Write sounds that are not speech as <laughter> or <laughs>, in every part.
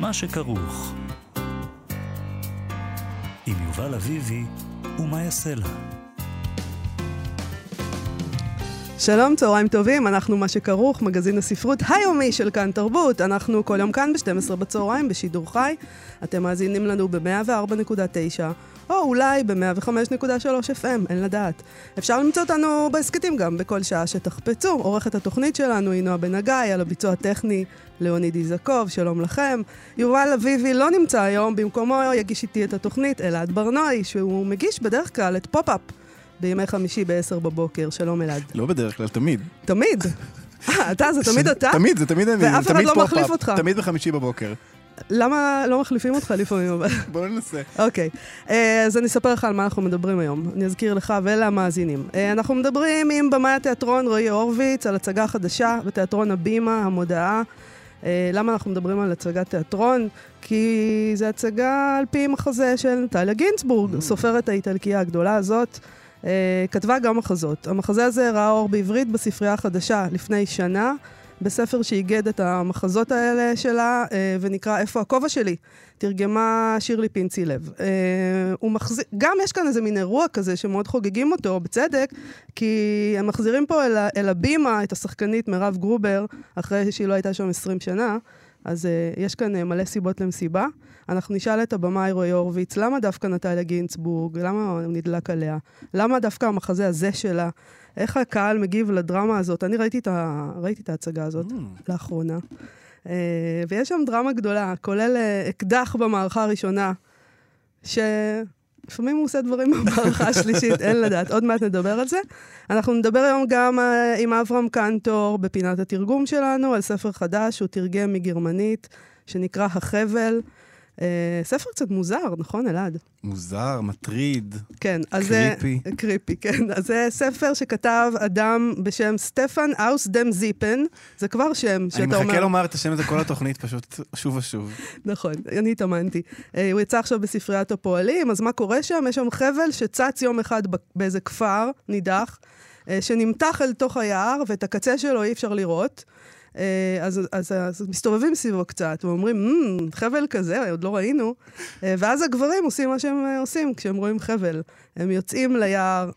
מה שכרוך. עם יובל אביבי ומה יעשה לה. שלום, צהריים טובים, אנחנו מה שכרוך, מגזין הספרות היומי של כאן תרבות. אנחנו כל יום כאן ב-12 בצהריים בשידור חי. אתם מאזינים לנו ב-104.9, או אולי ב-105.3 FM, אין לדעת. אפשר למצוא אותנו בהסכתים גם בכל שעה שתחפצו. עורכת התוכנית שלנו היא נועה בן הגיא, על הביצוע הטכני ליאוניד איזקוב, שלום לכם. יובל אביבי לא נמצא היום, במקומו יגיש איתי את התוכנית אלעד ברנועי, שהוא מגיש בדרך כלל את פופ-אפ. בימי חמישי ב-10 בבוקר. שלום אלעד. לא בדרך כלל, תמיד. תמיד? אה, אתה, זה תמיד אתה? תמיד, זה תמיד אני. ואף אחד לא מחליף אותך. תמיד בחמישי בבוקר. למה לא מחליפים אותך לפעמים? <laughs> בוא ננסה. אוקיי, אה, אז אני אספר לך על מה אנחנו מדברים היום. אני אזכיר לך ולמאזינים. אה, אנחנו מדברים עם במאי התיאטרון רועי הורוביץ על הצגה חדשה בתיאטרון הבימה, המודעה. למה אנחנו מדברים על הצגת תיאטרון? כי זו הצגה על פי מחזה של נטליה גינצבורג, mm. סופרת האיטלקייה הגדולה הזאת. Uh, כתבה גם מחזות. המחזה הזה ראה אור בעברית בספרייה החדשה לפני שנה, בספר שאיגד את המחזות האלה שלה, uh, ונקרא "איפה הכובע שלי?" תרגמה שירלי פינצי לב. Uh, הוא מחזיר, גם יש כאן איזה מין אירוע כזה שמאוד חוגגים אותו, בצדק, כי הם מחזירים פה אל, אל הבימה את השחקנית מירב גרובר, אחרי שהיא לא הייתה שם 20 שנה. אז uh, יש כאן uh, מלא סיבות למסיבה. אנחנו נשאל את הבמאי רועי הורוביץ, למה דווקא נטליה גינצבורג? למה הוא נדלק עליה? למה דווקא המחזה הזה שלה? איך הקהל מגיב לדרמה הזאת? אני ראיתי את, ה... ראיתי את ההצגה הזאת mm. לאחרונה. Uh, ויש שם דרמה גדולה, כולל uh, אקדח במערכה הראשונה, ש... לפעמים הוא עושה דברים במערכה השלישית, אין לדעת, עוד מעט נדבר על זה. אנחנו נדבר היום גם uh, עם אברהם קנטור בפינת התרגום שלנו, על ספר חדש, הוא תרגם מגרמנית, שנקרא החבל. Uh, ספר קצת מוזר, נכון, אלעד? מוזר, מטריד, כן, אז קריפי. זה... קריפי, כן. אז זה ספר שכתב אדם בשם סטפן אאוס דם זיפן. זה כבר שם שאתה אומר... אני מחכה לומר את השם הזה כל התוכנית, פשוט שוב ושוב. נכון, אני התאמנתי. Uh, הוא יצא עכשיו בספריית הפועלים, אז מה קורה שם? יש שם חבל שצץ יום אחד באיזה כפר נידח, uh, שנמתח אל תוך היער, ואת הקצה שלו אי אפשר לראות. אה, אז, אז, אז מסתובבים סביבו קצת, ואומרים, mm, חבל כזה, עוד לא ראינו. אה, ואז הגברים עושים מה שהם אה, עושים כשהם רואים חבל. הם יוצאים ליער,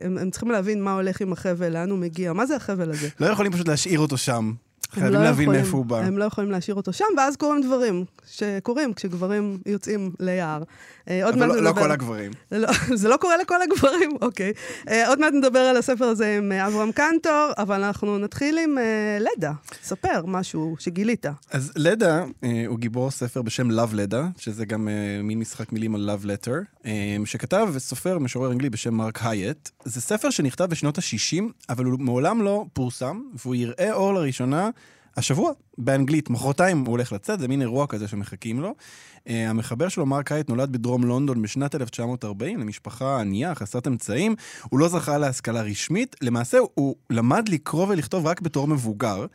הם, הם צריכים להבין מה הולך עם החבל, לאן הוא מגיע, מה זה החבל הזה. לא יכולים פשוט להשאיר אותו שם. חייבים לא להבין מאיפה הוא בא. הם לא יכולים להשאיר אותו שם, ואז קורים דברים שקורים כשגברים יוצאים ליער. אה, עוד מעט לא, לא נדבר... לא כל הגברים. לא, <laughs> זה לא קורה לכל הגברים, <laughs> אוקיי. אה, עוד מעט נדבר על הספר הזה עם אה, אברהם קנטור, אבל אנחנו נתחיל עם לדה. ספר משהו שגילית. אז לדה הוא גיבור ספר בשם Love לדה, שזה גם מין משחק מילים על Love Letter, שכתב סופר משורר אנגלי בשם מרק הייט. זה ספר שנכתב בשנות ה-60, אבל הוא מעולם לא פורסם, והוא יראה אור לראשונה השבוע, באנגלית, מחרתיים הוא הולך לצאת, זה מין אירוע כזה שמחכים לו. Uh, המחבר שלו, מרק הייט, נולד בדרום לונדון בשנת 1940, למשפחה ענייה, חסרת אמצעים. הוא לא זכה להשכלה רשמית, למעשה הוא למד לקרוא ולכתוב רק בתור מבוגר.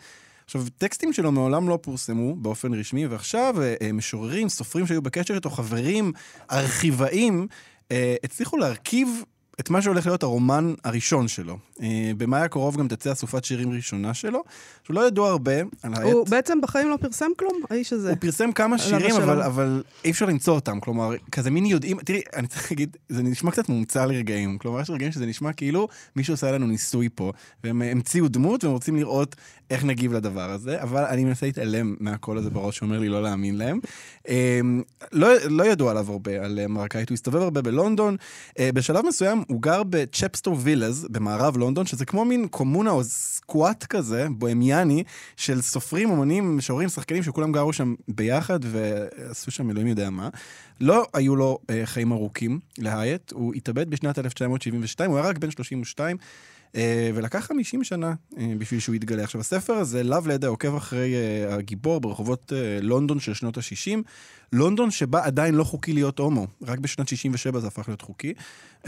עכשיו, טקסטים שלו מעולם לא פורסמו באופן רשמי, ועכשיו uh, משוררים, סופרים שהיו בקשר איתו, חברים, ארכיבאים, uh, הצליחו להרכיב את מה שהולך להיות הרומן הראשון שלו. אה, במאי הקרוב גם תצא אסופת שירים ראשונה שלו, שהוא לא ידוע הרבה על העט. הוא בעצם בחיים לא פרסם כלום, האיש הזה. הוא פרסם כמה שירים, אבל, אבל אי אפשר למצוא אותם. כלומר, כזה מין יודעים, תראי, אני צריך להגיד, זה נשמע קצת מומצא לרגעים. כלומר, יש רגעים שזה נשמע כאילו מישהו עושה לנו ניסוי פה, והם המציאו דמות והם רוצים לראות איך נגיב לדבר הזה, אבל אני מנסה להתעלם מהקול הזה בראש שאומר לי לא להאמין להם. אה, לא, לא ידוע עליו הרבה, על מרקאית, הוא הסתובב הרבה בלונדון. אה, בשלב מסוים הוא גר בצ'פסטור וילאז, במערב לונדון, שזה כמו מין קומונה או סקואט כזה, בוהמיאני, של סופרים, אומנים, משוררים, שחקנים, שכולם גרו שם ביחד ועשו שם אלוהים יודע מה. לא היו לו אה, חיים ארוכים להייט, הוא התאבד בשנת 1972, הוא היה רק בן 32. Uh, ולקח 50 שנה uh, בשביל שהוא יתגלה. עכשיו, הספר הזה, לאו לידע, עוקב אחרי uh, הגיבור ברחובות לונדון של שנות ה-60. לונדון שבה עדיין לא חוקי להיות הומו, רק בשנת 67 זה הפך להיות חוקי.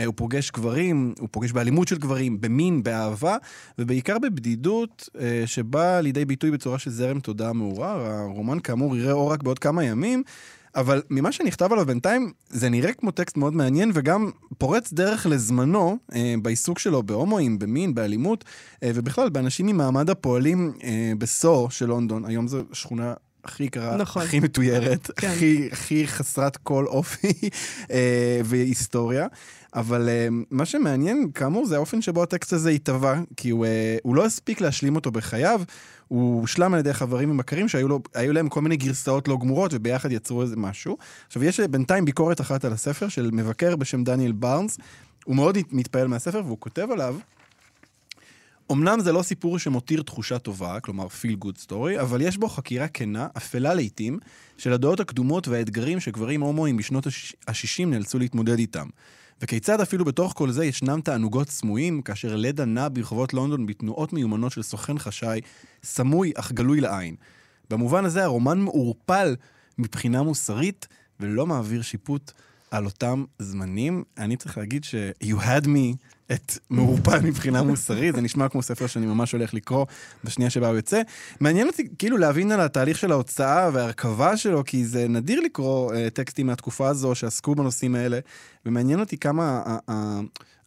הוא פוגש גברים, הוא פוגש באלימות של גברים, במין, באהבה, ובעיקר בבדידות שבאה לידי ביטוי בצורה של זרם תודעה מעורר. הרומן כאמור יראה אור רק בעוד כמה ימים. אבל ממה שנכתב עליו בינתיים, זה נראה כמו טקסט מאוד מעניין וגם פורץ דרך לזמנו אה, בעיסוק שלו בהומואים, במין, באלימות, אה, ובכלל באנשים ממעמד הפועלים אה, בסו של לונדון. היום זו שכונה הכי יקרה, נכון. הכי מתוירת, כן. הכי, הכי חסרת כל אופי אה, והיסטוריה. אבל אה, מה שמעניין, כאמור, זה האופן שבו הטקסט הזה התהווה, כי הוא, אה, הוא לא הספיק להשלים אותו בחייו, הוא הושלם על ידי חברים ומכרים שהיו לו, להם כל מיני גרסאות לא גמורות, וביחד יצרו איזה משהו. עכשיו, יש בינתיים ביקורת אחת על הספר של מבקר בשם דניאל בארנס, הוא מאוד מתפעל מהספר, והוא כותב עליו, אמנם זה לא סיפור שמותיר תחושה טובה, כלומר feel good story, אבל יש בו חקירה כנה, אפלה לעיתים, של הדעות הקדומות והאתגרים שגברים הומואים בשנות ה-60 נאלצו להתמודד איתם. וכיצד אפילו בתוך כל זה ישנם תענוגות סמויים, כאשר לדה נע ברחובות לונדון בתנועות מיומנות של סוכן חשאי, סמוי אך גלוי לעין. במובן הזה הרומן מעורפל מבחינה מוסרית, ולא מעביר שיפוט על אותם זמנים. אני צריך להגיד ש- you had me את מעורפל מבחינה מוסרית, זה נשמע כמו ספר שאני ממש הולך לקרוא בשנייה שבה הוא יוצא. מעניין אותי כאילו להבין על התהליך של ההוצאה וההרכבה שלו, כי זה נדיר לקרוא uh, טקסטים מהתקופה הזו שעסקו בנושאים האלה, ומעניין אותי כמה...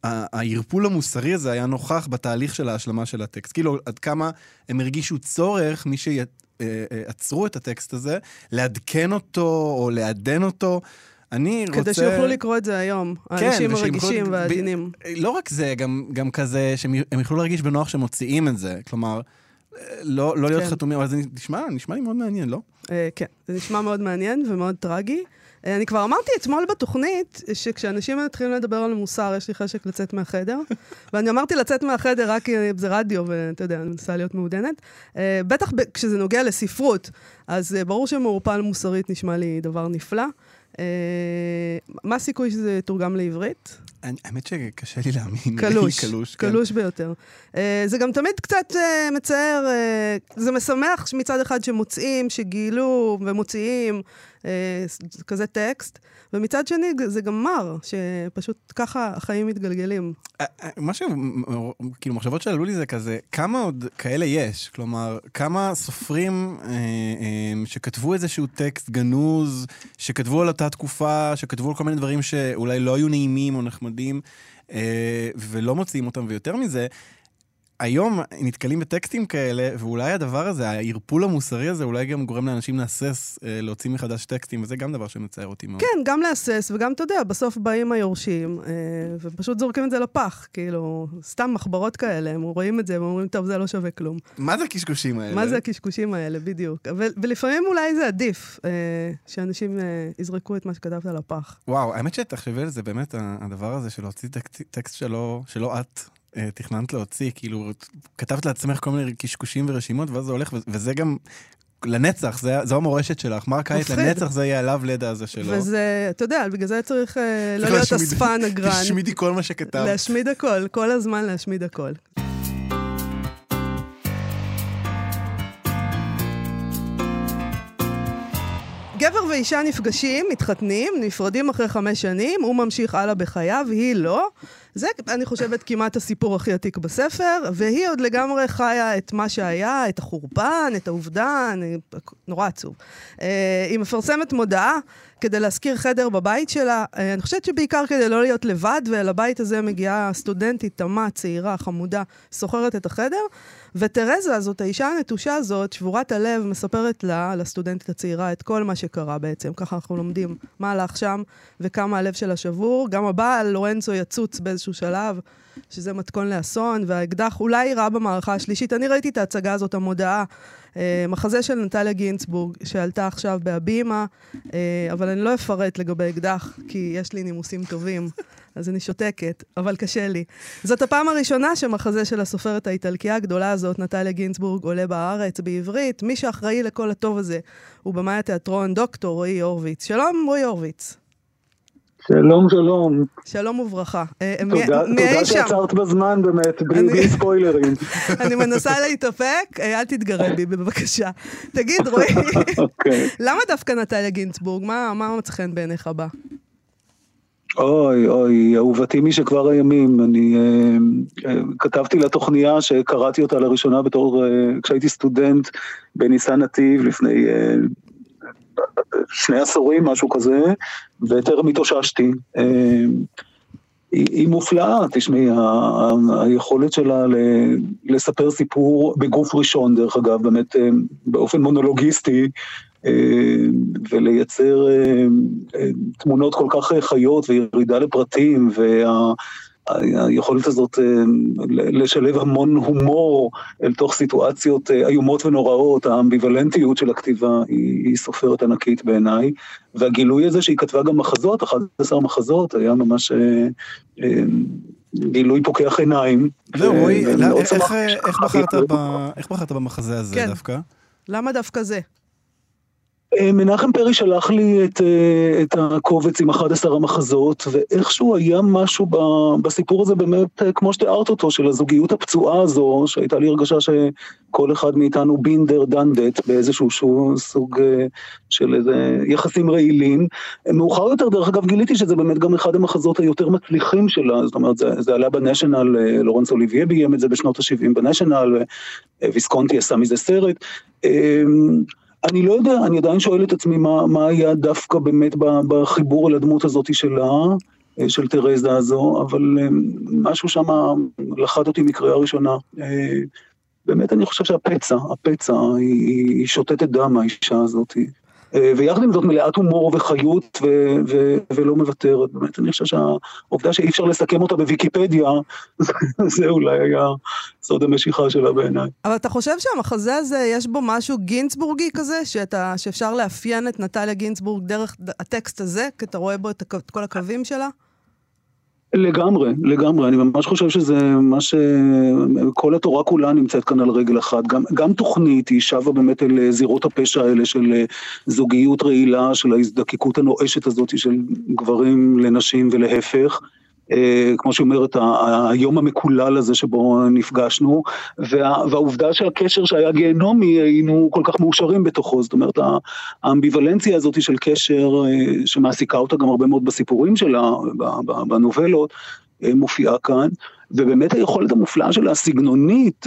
הערפול המוסרי הזה היה נוכח בתהליך של ההשלמה של הטקסט. כאילו, עד כמה הם הרגישו צורך, מי שעצרו את הטקסט הזה, לעדכן אותו או לעדן אותו. אני רוצה... כדי שיוכלו לקרוא את זה היום, כן, האנשים הרגישים והעדינים. ב... לא רק זה, גם, גם כזה שהם יוכלו להרגיש בנוח שמוציאים את זה. כלומר, לא, לא להיות כן. חתומים, אבל זה נשמע, נשמע לי מאוד מעניין, לא? אה, כן, זה נשמע מאוד מעניין ומאוד טרגי. אה, אני כבר אמרתי אתמול בתוכנית, שכשאנשים מתחילים לדבר על מוסר, יש לי חשק לצאת מהחדר. <laughs> ואני אמרתי לצאת מהחדר רק כי זה רדיו, ואתה יודע, אני מנסה להיות מעודנת. אה, בטח כשזה נוגע לספרות, אז ברור שמעורפל מוסרית נשמע לי דבר נפלא. אה, מה הסיכוי שזה יתורגם לעברית? האמת שקשה לי להאמין. קלוש, <laughs> קלוש, כן. קלוש ביותר. אה, זה גם תמיד קצת אה, מצער, זה משמח מצד אחד שמוצאים, שגילו ומוציאים כזה טקסט, ומצד שני זה גם מר, שפשוט ככה החיים מתגלגלים. מה ש... כאילו, מחשבות שעלו לי זה כזה, כמה עוד כאלה יש? כלומר, כמה סופרים אה, אה, שכתבו איזשהו טקסט גנוז, שכתבו על אותה תקופה, שכתבו על כל מיני דברים שאולי לא היו נעימים או נחמדים, אה, ולא מוציאים אותם, ויותר מזה, היום נתקלים בטקסטים כאלה, ואולי הדבר הזה, הערפול המוסרי הזה, אולי גם גורם לאנשים להסס, אה, להוציא מחדש טקסטים, וזה גם דבר שמצער אותי מאוד. כן, גם להסס, וגם, אתה יודע, בסוף באים היורשים, אה, ופשוט זורקים את זה לפח, כאילו, סתם מחברות כאלה, הם רואים את זה ואומרים, טוב, זה לא שווה כלום. מה זה הקשקושים האלה? מה זה הקשקושים האלה, בדיוק. ולפעמים אולי זה עדיף, אה, שאנשים יזרקו את מה שכתבת לפח. וואו, האמת שתחשבי על זה, באמת, הדבר הזה של להוציא טקסט שלא, שלא את תכננת להוציא, כאילו, כתבת לעצמך כל מיני קשקושים ורשימות, ואז זה הולך, וזה גם לנצח, זה, זו המורשת שלך. מר קיץ, לנצח זה יהיה הלאו לידה הזה שלו. וזה, אתה יודע, בגלל זה צריך אה, לא להיות אספן אגרן. להשמידי כל מה שכתבת. להשמיד הכל, כל הזמן להשמיד הכל. ואישה נפגשים, מתחתנים, נפרדים אחרי חמש שנים, הוא ממשיך הלאה בחייו, היא לא. זה, אני חושבת, כמעט הסיפור הכי עתיק בספר, והיא עוד לגמרי חיה את מה שהיה, את החורבן, את האובדן, נורא עצוב. אה, היא מפרסמת מודעה כדי להשכיר חדר בבית שלה. אה, אני חושבת שבעיקר כדי לא להיות לבד, ולבית הזה מגיעה סטודנטית, תמה, צעירה, חמודה, שוכרת את החדר. ותרזה הזאת, האישה הנטושה הזאת, שבורת הלב, מספרת לה, לסטודנטית הצעירה, את כל מה שקרה בעצם. ככה אנחנו לומדים מה הלך שם וכמה הלב שלה שבור. גם הבעל, לורנצו, יצוץ באיזשהו שלב, שזה מתכון לאסון, והאקדח אולי יירה במערכה השלישית. אני ראיתי את ההצגה הזאת, המודעה, אה, מחזה של נטליה גינצבורג, שעלתה עכשיו בהבימה, אה, אבל אני לא אפרט לגבי אקדח, כי יש לי נימוסים טובים. אז אני שותקת, אבל קשה לי. זאת הפעם הראשונה שמחזה של הסופרת האיטלקייה הגדולה הזאת, נטליה גינצבורג, עולה בארץ בעברית. מי שאחראי לכל הטוב הזה הוא במאי התיאטרון דוקטור רועי הורוביץ. שלום, רועי הורוביץ. שלום, שלום. שלום וברכה. אה, תודה, תודה שעצרת בזמן באמת, בלי ספוילרים. <laughs> אני מנסה להתאפק, אה, אל תתגרד בי בבקשה. תגיד, רועי, <laughs> אוקיי. למה דווקא נטליה גינצבורג? מה מצא חן בעיניך בה? אוי, אוי, אהובתי משכבר הימים, אני uh, כתבתי לה תוכניה שקראתי אותה לראשונה בתור, uh, כשהייתי סטודנט בניסן נתיב לפני uh, שני עשורים, משהו כזה, וטרם התאוששתי. Uh, היא, היא מופלאה, תשמעי, היכולת שלה לספר סיפור בגוף ראשון, דרך אגב, באמת באופן מונולוגיסטי, ולייצר תמונות כל כך חיות וירידה לפרטים, וה... היכולת הזאת לשלב המון הומור אל תוך סיטואציות איומות ונוראות, האמביוולנטיות של הכתיבה היא, היא סופרת ענקית בעיניי, והגילוי הזה שהיא כתבה גם מחזות, 11 מחזות, היה ממש גילוי פוקח עיניים. זהו, רועי, איך בחרת במחזה הזה כן. דווקא? למה דווקא זה? אה, מנחם פרי שלח לי את, אה, את הקובץ עם 11 המחזות, ואיכשהו היה משהו בסיפור הזה באמת, אה, כמו שתיארת אותו, של הזוגיות הפצועה הזו, שהייתה לי הרגשה שכל אחד מאיתנו בינדר דנדט באיזשהו סוג של איזה יחסים רעילים. מאוחר יותר, דרך אגב, גיליתי שזה באמת גם אחד המחזות היותר מצליחים שלה, זאת אומרת, זה, זה עלה בניישנל, לורנס אוליביה ביים את זה בשנות ה-70 בניישנל, ויסקונטי עשה מזה סרט. אני לא יודע, אני עדיין שואל את עצמי מה, מה היה דווקא באמת בחיבור על הדמות הזאת שלה, אה, של תרזה הזו, אבל אה, משהו שם לחד אותי מקריאה ראשונה. אה, באמת אני חושב שהפצע, הפצע, היא, היא שותתת דם, האישה הזאת. אה, ויחד עם זאת מלאת הומור וחיות ו- ו- ולא מוותרת. באמת, אני חושב שהעובדה שאי אפשר לסכם אותה בוויקיפדיה, <laughs> זה אולי היה סוד המשיכה שלה בעיניי. אבל אתה חושב שהמחזה הזה, יש בו משהו גינצבורגי כזה, שאתה, שאפשר לאפיין את נטליה גינצבורג דרך הטקסט הזה, כי אתה רואה בו את, את כל הקווים שלה? לגמרי, לגמרי, אני ממש חושב שזה מה ש... כל התורה כולה נמצאת כאן על רגל אחת. גם, גם תוכנית היא שבה באמת אל זירות הפשע האלה של זוגיות רעילה, של ההזדקקות הנואשת הזאת של גברים לנשים ולהפך. אה, כמו שאומרת, היום המקולל הזה שבו נפגשנו, וה, והעובדה שהקשר שהיה גיהנומי, היינו כל כך מאושרים בתוכו, זאת אומרת, האמביוולנציה הזאת של קשר, אה, שמעסיקה אותה גם הרבה מאוד בסיפורים שלה, בנובלות, אה, מופיעה כאן, ובאמת היכולת המופלאה שלה, הסגנונית,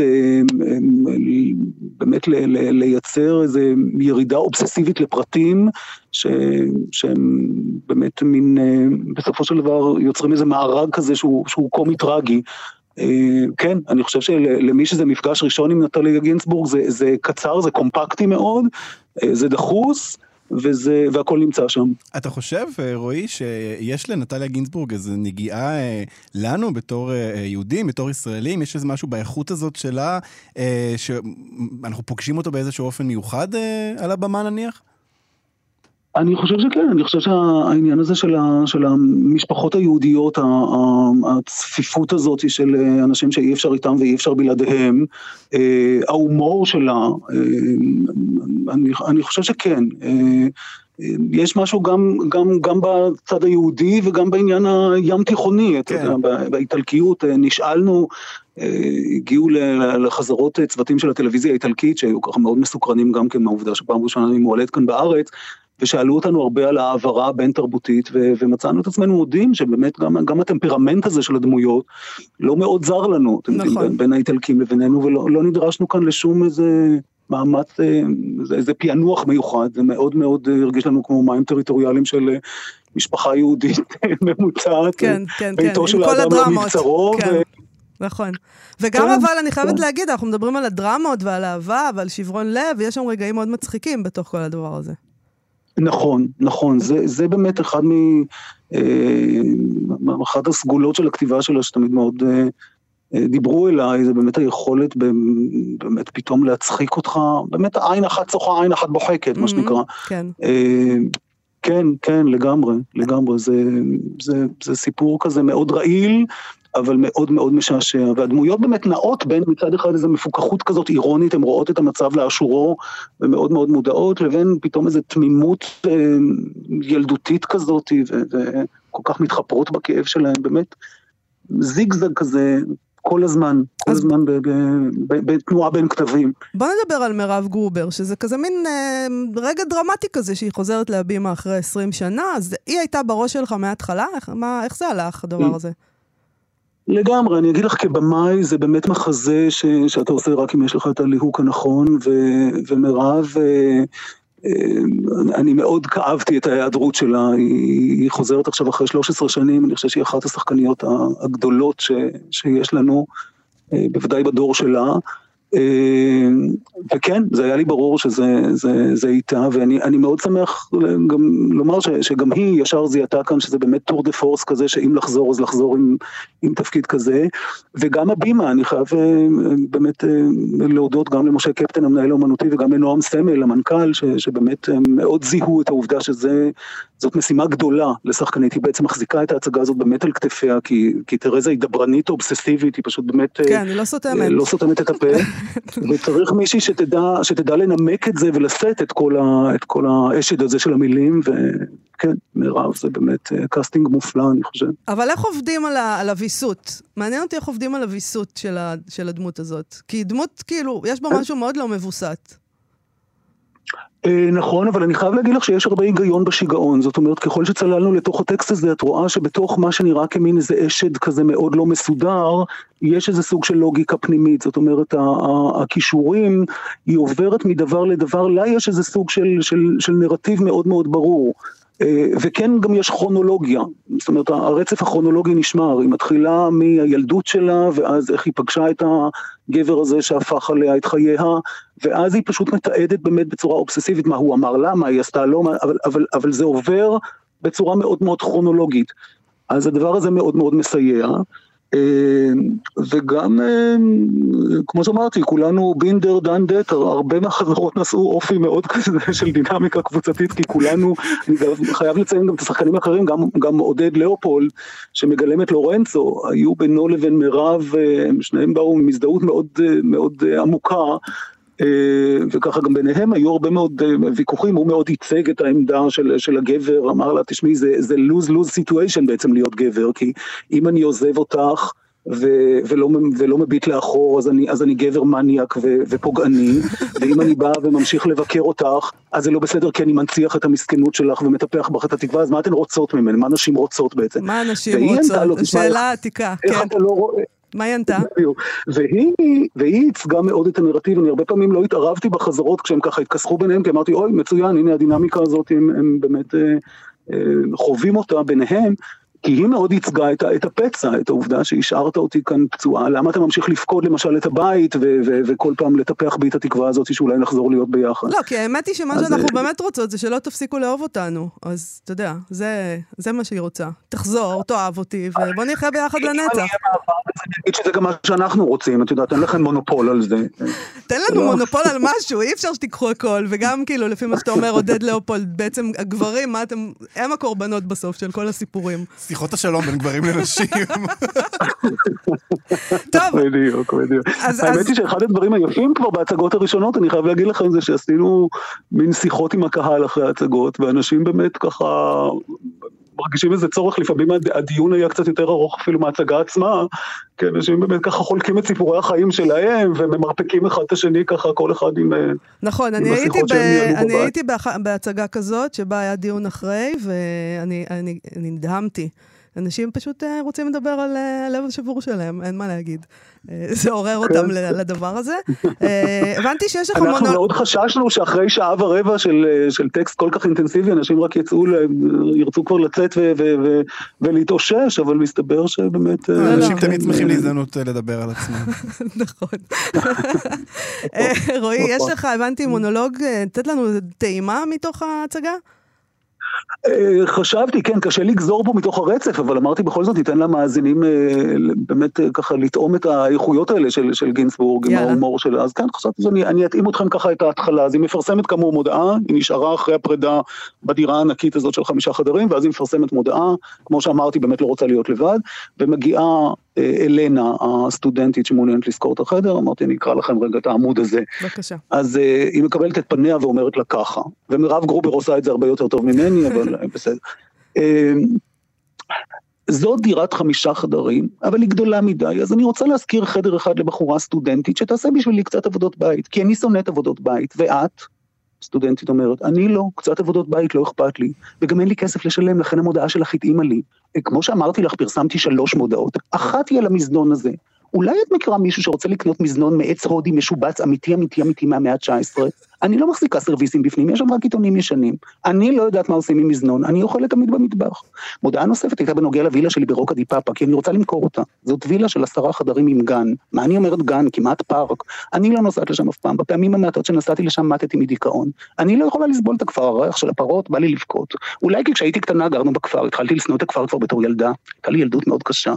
באמת לייצר איזו ירידה אובססיבית לפרטים, שהם באמת מין, בסופו של דבר יוצרים איזה מארג כזה שהוא, שהוא קומי טרגי. כן, אני חושב שלמי שזה מפגש ראשון עם נטליה גינסבורג, זה, זה קצר, זה קומפקטי מאוד, זה דחוס. וזה, והכל נמצא שם. אתה חושב, אה, רועי, שיש לנטליה גינזבורג איזו נגיעה אה, לנו בתור אה, יהודים, בתור ישראלים? יש איזה משהו באיכות הזאת שלה, שאנחנו פוגשים אותו באיזשהו אופן מיוחד על הבמה נניח? אני חושב שכן, אני חושב שהעניין הזה של, ה, של המשפחות היהודיות, הצפיפות הזאת של אנשים שאי אפשר איתם ואי אפשר בלעדיהם, אה, ההומור שלה, אה, אני, אני חושב שכן. אה, יש משהו גם, גם, גם בצד היהודי וגם בעניין הים תיכוני, כן. אתה יודע, באיטלקיות נשאלנו, הגיעו לחזרות צוותים של הטלוויזיה האיטלקית שהיו ככה מאוד מסוקרנים גם כן מהעובדה שפעם ראשונה אני מועלת כאן בארץ, ושאלו אותנו הרבה על העברה הבין תרבותית, ו- ומצאנו את עצמנו מודים שבאמת גם, גם הטמפרמנט הזה של הדמויות לא מאוד זר לנו, אתם נכון. יודעים, בין, בין האיטלקים לבינינו, ולא לא נדרשנו כאן לשום איזה מאמץ, אה, איזה פענוח מיוחד, זה מאוד מאוד הרגיש לנו כמו מים טריטוריאליים של אה, משפחה יהודית <laughs> ממוצעת, כן, כן, כן, ביתו של האדם לא מבצרו. כן. ו... נכון. וגם כן, אבל אני חייבת כן. להגיד, אנחנו מדברים על הדרמות ועל אהבה ועל שברון לב, יש שם רגעים מאוד מצחיקים בתוך כל הדבר הזה. נכון, נכון, זה, זה באמת אחד מ... אה, אחת הסגולות של הכתיבה שלה שתמיד מאוד אה, אה, דיברו אליי, זה באמת היכולת באמת פתאום להצחיק אותך, באמת עין אחת שוחה, עין אחת בוחקת, מה mm-hmm, שנקרא. כן. כן, כן, לגמרי, לגמרי, זה, זה, זה סיפור כזה מאוד רעיל, אבל מאוד מאוד משעשע. והדמויות באמת נעות בין מצד אחד איזו מפוכחות כזאת אירונית, הן רואות את המצב לאשורו ומאוד מאוד מודעות, לבין פתאום איזו תמימות אה, ילדותית כזאת, וכל כך מתחפרות בכאב שלהן, באמת זיגזג כזה. כל הזמן, כל אז... הזמן בתנועה בין כתבים. בוא נדבר על מירב גרובר, שזה כזה מין אה, רגע דרמטי כזה שהיא חוזרת להבימה אחרי 20 שנה, אז היא הייתה בראש שלך מההתחלה? איך, מה, איך זה הלך, הדבר הזה? לגמרי, אני אגיד לך כבמאי זה באמת מחזה ש, שאתה עושה רק אם יש לך את הליהוק הנכון, ו, ומירב, אה, אה, אני מאוד כאבתי את ההיעדרות שלה, היא, היא חוזרת עכשיו אחרי 13 שנים, אני חושב שהיא אחת השחקניות הגדולות ש, שיש לנו, אה, בוודאי בדור שלה. אה, וכן, זה היה לי ברור שזה זה, זה איתה, ואני מאוד שמח גם לומר ש, שגם היא ישר זיהתה כאן שזה באמת טור דה פורס כזה, שאם לחזור אז לחזור עם, עם תפקיד כזה, וגם הבימה, אני חייב אה, באמת אה, להודות גם למשה קפטן, המנהל האומנותי, וגם לנועם סמל, המנכ"ל, ש, שבאמת מאוד זיהו את העובדה שזאת משימה גדולה לשחקנית, היא בעצם מחזיקה את ההצגה הזאת באמת על כתפיה, כי, כי תרזה היא דברנית אובססיבית, היא פשוט באמת... כן, היא לא סותמת. לא סותמת את הפה. <laughs> וצריך מישהי שתדע, שתדע לנמק את זה ולשאת את כל, ה, את כל האשד הזה של המילים, וכן, מירב זה באמת קאסטינג מופלא, אני חושב. אבל איך עובדים על, ה, על הוויסות? מעניין אותי איך עובדים על הוויסות של, ה, של הדמות הזאת. כי דמות, כאילו, יש בה משהו מאוד לא מבוסת. אה, נכון, אבל אני חייב להגיד לך שיש הרבה היגיון בשיגעון, זאת אומרת, ככל שצללנו לתוך הטקסט הזה, את רואה שבתוך מה שנראה כמין איזה אשד כזה מאוד לא מסודר, יש איזה סוג של לוגיקה פנימית, זאת אומרת, הכישורים, היא עוברת מדבר לדבר, לה יש איזה סוג של, של, של נרטיב מאוד מאוד ברור. אה, וכן גם יש כרונולוגיה, זאת אומרת הרצף הכרונולוגי נשמר, היא מתחילה מהילדות שלה ואז איך היא פגשה את הגבר הזה שהפך עליה את חייה ואז היא פשוט מתעדת באמת בצורה אובססיבית מה הוא אמר לה, מה היא עשתה לו, אבל, אבל, אבל זה עובר בצורה מאוד מאוד כרונולוגית. אז הדבר הזה מאוד מאוד מסייע. אה, וגם, אה, כמו שאמרתי, כולנו בינדר דן דט, הרבה מהחברות נשאו אופי מאוד כזה של דינמיקה קבוצתית, כי כולנו, אני חייב לציין גם את השחקנים האחרים, גם, גם עודד לאופולד, שמגלם את לורנצו, היו בינו לבין מירב, אה, שניהם באו עם הזדהות מאוד, מאוד עמוקה. וככה גם ביניהם היו הרבה מאוד ויכוחים, הוא מאוד ייצג את העמדה של, של הגבר, אמר לה, תשמעי, זה lose-lose situation בעצם להיות גבר, כי אם אני עוזב אותך, ו- ולא, ולא מביט לאחור, אז אני, אז אני גבר מניאק ו- ופוגעני, <laughs> ואם אני בא וממשיך לבקר אותך, אז זה לא בסדר כי אני מנציח את המסכנות שלך ומטפח בך את התקווה, אז מה אתן רוצות ממני? מה נשים רוצות בעצם? מה נשים רוצות? שאלה עתיקה, כן. לא. מה היא ענתה? והיא, ייצגה מאוד את הנרטיב, אני הרבה פעמים לא התערבתי בחזרות כשהם ככה התכסחו ביניהם, כי אמרתי, אוי, מצוין, הנה הדינמיקה הזאת, הם, הם באמת אה, אה, חווים אותה ביניהם, כי היא מאוד ייצגה את, את הפצע, את העובדה שהשארת אותי כאן פצועה, למה אתה ממשיך לפקוד למשל את הבית ו- ו- וכל פעם לטפח בי את התקווה הזאת שאולי נחזור להיות ביחד. לא, כי האמת היא שמה שאנחנו זה... באמת רוצות זה שלא תפסיקו לאהוב אותנו, אז אתה יודע, זה, זה מה שהיא רוצה. תחזור, תאהב אותי, ובוא נחיה ביחד לנצח. אני אגיד שזה גם מה שאנחנו רוצים, את יודעת, אין לכם מונופול על זה. תן לנו לא. מונופול על משהו, אי אפשר שתיקחו הכל, וגם כאילו, לפי מה שאתה אומר, עודד לאופולד, בעצם הגברים, מה אתם, הם הקורבנות בסוף של כל הסיפורים. שיחות השלום בין גברים לנשים. <laughs> טוב. בדיוק, בדיוק. האמת היא שאחד הדברים היפים כבר בהצגות הראשונות, אני חייב להגיד לכם זה שעשינו מין שיחות עם הקהל אחרי ההצגות, ואנשים באמת ככה מרגישים איזה צורך, לפעמים הדיון היה קצת יותר ארוך אפילו מההצגה עצמה, כי אנשים באמת ככה חולקים את סיפורי החיים שלהם, וממרפקים אחד את השני ככה, כל אחד עם, נכון, עם אני הייתי, ב... אני הייתי. בהצגה כזאת, שבה היה דיון אחרי, ואני נדהמתי. אנשים פשוט uh, רוצים לדבר על uh, הלב השבור שלהם, אין מה להגיד. Uh, זה עורר אותם כן. לדבר הזה. Uh, הבנתי שיש לך מונול... אנחנו מאוד חששנו שאחרי שעה ורבע של, של טקסט כל כך אינטנסיבי, אנשים רק יצאו, ירצו כבר לצאת ו- ו- ו- ולהתאושש, אבל מסתבר שבאמת... אנשים תמיד שמחים להזדמנות לדבר על עצמם. <laughs> נכון. <laughs> רועי, יש לך, הבנתי, מונולוג, תת לנו טעימה מתוך ההצגה? אה, חשבתי, כן, קשה לגזור פה מתוך הרצף, אבל אמרתי בכל זאת ניתן למאזינים אה, באמת אה, ככה לטעום את האיכויות האלה של, של גינסבורג, עם ההומור שלה. אז כן, חשבתי שאני אתאים אתכם ככה את ההתחלה. אז היא מפרסמת כאמור מודעה, היא נשארה אחרי הפרידה בדירה הענקית הזאת של חמישה חדרים, ואז היא מפרסמת מודעה, כמו שאמרתי, באמת לא רוצה להיות לבד, ומגיעה אלנה, הסטודנטית שמעוניינת לזכור את החדר, אמרתי, אני אקרא לכם רגע את העמוד הזה. בבקשה. אז uh, היא מקבלת את פניה ואומרת לה ככה, ומירב גרובר עושה את זה הרבה יותר טוב ממני, <laughs> אבל אה, בסדר. Uh, זו דירת חמישה חדרים, אבל היא גדולה מדי, אז אני רוצה להזכיר חדר אחד לבחורה סטודנטית שתעשה בשבילי קצת עבודות בית, כי אני שונאת עבודות בית, ואת? סטודנטית אומרת, אני לא, קצת עבודות בית לא אכפת לי, וגם אין לי כסף לשלם, לכן המודעה שלך התאימה לי. כמו שאמרתי לך, פרסמתי שלוש מודעות, אחת היא על המזנון הזה, אולי את מכירה מישהו שרוצה לקנות מזנון מעץ הודי משובץ אמיתי אמיתי אמיתי מהמאה ה-19? אני לא מחזיקה סרוויסים בפנים, יש שם רק עיתונים ישנים. אני לא יודעת מה עושים עם מזנון, אני אוכלת תמיד במטבח. מודעה נוספת הייתה בנוגע לווילה שלי ברוקה די פאפה, כי אני רוצה למכור אותה. זאת וילה של עשרה חדרים עם גן. מה אני אומרת גן? כמעט פארק. אני לא נוסעת לשם אף פעם, בפעמים המעטות שנסעתי לשם מתתי מדיכאון. אני לא יכולה לסבול את הכפר, הריח של הפרות בא לי לבכות. אולי כי כשהייתי קטנה גרנו בכפר, התחלתי לשנוא את הכפר כבר בתור ילדה. הייתה לי ילדות מאוד קשה.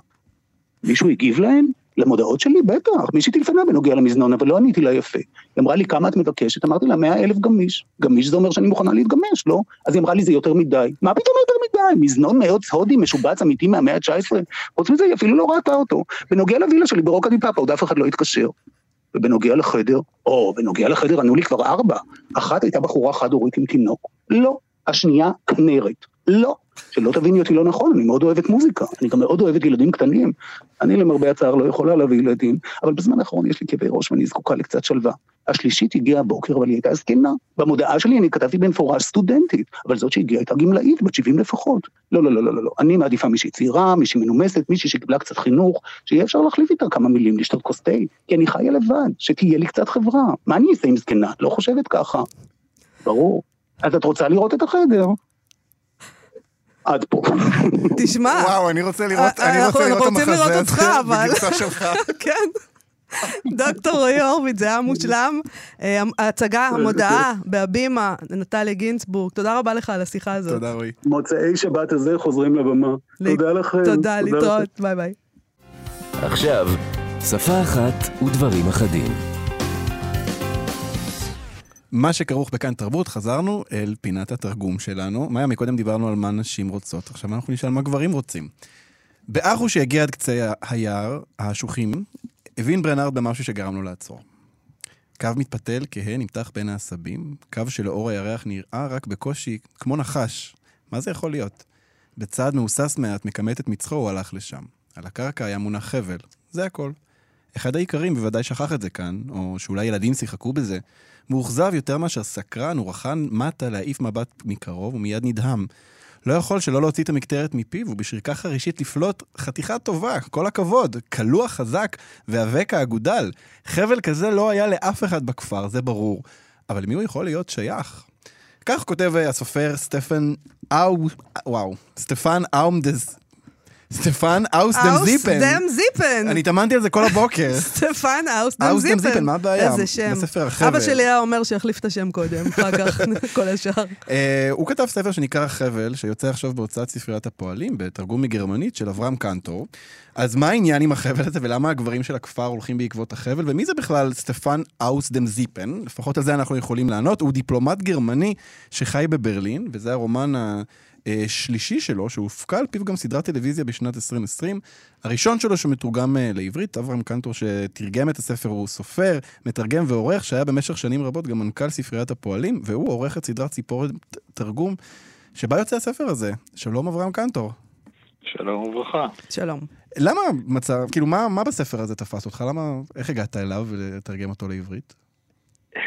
מישהו הגיב להם? למודעות שלי? בטח, מישהי טלפנה בנוגע למזנון, אבל לא עניתי לה יפה. היא אמרה לי, כמה את מבקשת? אמרתי לה, מאה אלף גמיש. גמיש זה אומר שאני מוכנה להתגמש, לא? אז היא אמרה לי, זה יותר מדי. מה פתאום יותר מדי? מזנון מאוד הודי משובץ אמיתי מהמאה ה-19? חוץ מזה, היא אפילו לא ראתה אותו. בנוגע לווילה שלי ברוקה די פאפה, עוד אף אחד לא התקשר. ובנוגע לחדר, או, בנוגע לחדר ענו לי כבר ארבע. אחת הייתה בחורה חד-הורית עם תינוק. לא. השנייה, כנרת. לא. שלא תביני אותי לא נכון, אני מאוד אוהבת מוזיקה, אני גם מאוד אוהבת ילדים קטנים. אני למרבה הצער לא יכולה להביא ילדים, אבל בזמן האחרון יש לי כאבי ראש ואני זקוקה לקצת שלווה. השלישית הגיעה הבוקר, אבל היא הייתה זקנה. במודעה שלי אני כתבתי במפורש סטודנטית, אבל זאת שהגיעה הייתה גמלאית, בת 70 לפחות. לא, לא, לא, לא, לא, אני מעדיפה מישהי צעירה, מישהי מנומסת, מישהי שקיבלה קצת חינוך, שיהיה אפשר להחליף איתה כמה מילים, לשתות כוס תה, כי אני חיה לבד, שתהיה לי קצת חברה. מה אני אעשה עם זקנה? לא חושבת ככה. ברור. אז את רוצה לראות את החדר? עד פה. תשמע, וואו, אני רוצה לראות, אני רוצה לראות את המחזה הזה. אנחנו רוצים לראות אותך, אבל... בגרסה שלך. <laughs> כן. דוקטור רועי הורוביץ, זה היה מושלם. אה, ההצגה, המודעה, בהבימה, נטליה גינצבורג, תודה רבה לך על השיחה הזאת. תודה רועי. מוצאי שבת הזה חוזרים לבמה. תודה לכם. תודה, להתראות, ביי ביי. עכשיו, שפה אחת ודברים אחדים. מה שכרוך בכאן תרבות, חזרנו אל פינת התרגום שלנו. מאיה, מקודם דיברנו על מה נשים רוצות, עכשיו אנחנו נשאל מה גברים רוצים. באחו שהגיע עד קצה היער, האשוכים, הבין ברנרד במשהו שגרם לו לעצור. קו מתפתל, כהה, נמתח בין העשבים, קו שלאור הירח נראה רק בקושי, כמו נחש. מה זה יכול להיות? בצעד מהוסס מעט, מכמת את מצחו, הוא הלך לשם. על הקרקע היה מונח חבל. זה הכל. אחד האיכרים בוודאי שכח את זה כאן, או שאולי ילדים שיחקו בזה. מאוכזב יותר מאשר סקרן, הוא רחן מטה להעיף מבט מקרוב, ומיד נדהם. לא יכול שלא להוציא את המקטרת מפיו, ובשריקה חרישית לפלוט חתיכה טובה, כל הכבוד, כלוא חזק ואבק האגודל. חבל כזה לא היה לאף אחד בכפר, זה ברור. אבל מי הוא יכול להיות שייך? כך כותב הסופר סטפן אאו... וואו, סטפן אאומדז סטפן אאוס דם זיפן. אאוס דם זיפן. אני התאמנתי על זה כל הבוקר. <laughs> סטפן אאוס דם זיפן. אאוס דם זיפן, מה הבעיה? איזה שם. בספר החבל. אבא שלי היה אומר שיחליף את השם קודם, אחר <laughs> כך כל השאר. אה, הוא כתב ספר שנקרא חבל, שיוצא עכשיו בהוצאת ספריית הפועלים, בתרגום מגרמנית של אברהם קנטור. אז מה העניין עם החבל הזה, ולמה הגברים של הכפר הולכים בעקבות החבל, ומי זה בכלל סטפן אאוס דם זיפן? לפחות על זה אנחנו יכולים לענות. הוא דיפלומט גרמני שחי בברלין, וזה הרומן ה... אה, שלישי שלו, שהופקה על פיו גם סדרת טלוויזיה בשנת 2020. הראשון שלו שמתורגם אה, לעברית, אברהם קנטור שתרגם את הספר, הוא סופר, מתרגם ועורך, שהיה במשך שנים רבות גם מנכ"ל ספריית הפועלים, והוא עורך את סדרת ציפורת תרגום, שבה יוצא הספר הזה. שלום אברהם קנטור. שלום וברכה. שלום. למה מצא, כאילו, מה, מה בספר הזה תפס אותך? למה, איך הגעת אליו ולתרגם אותו לעברית? <laughs>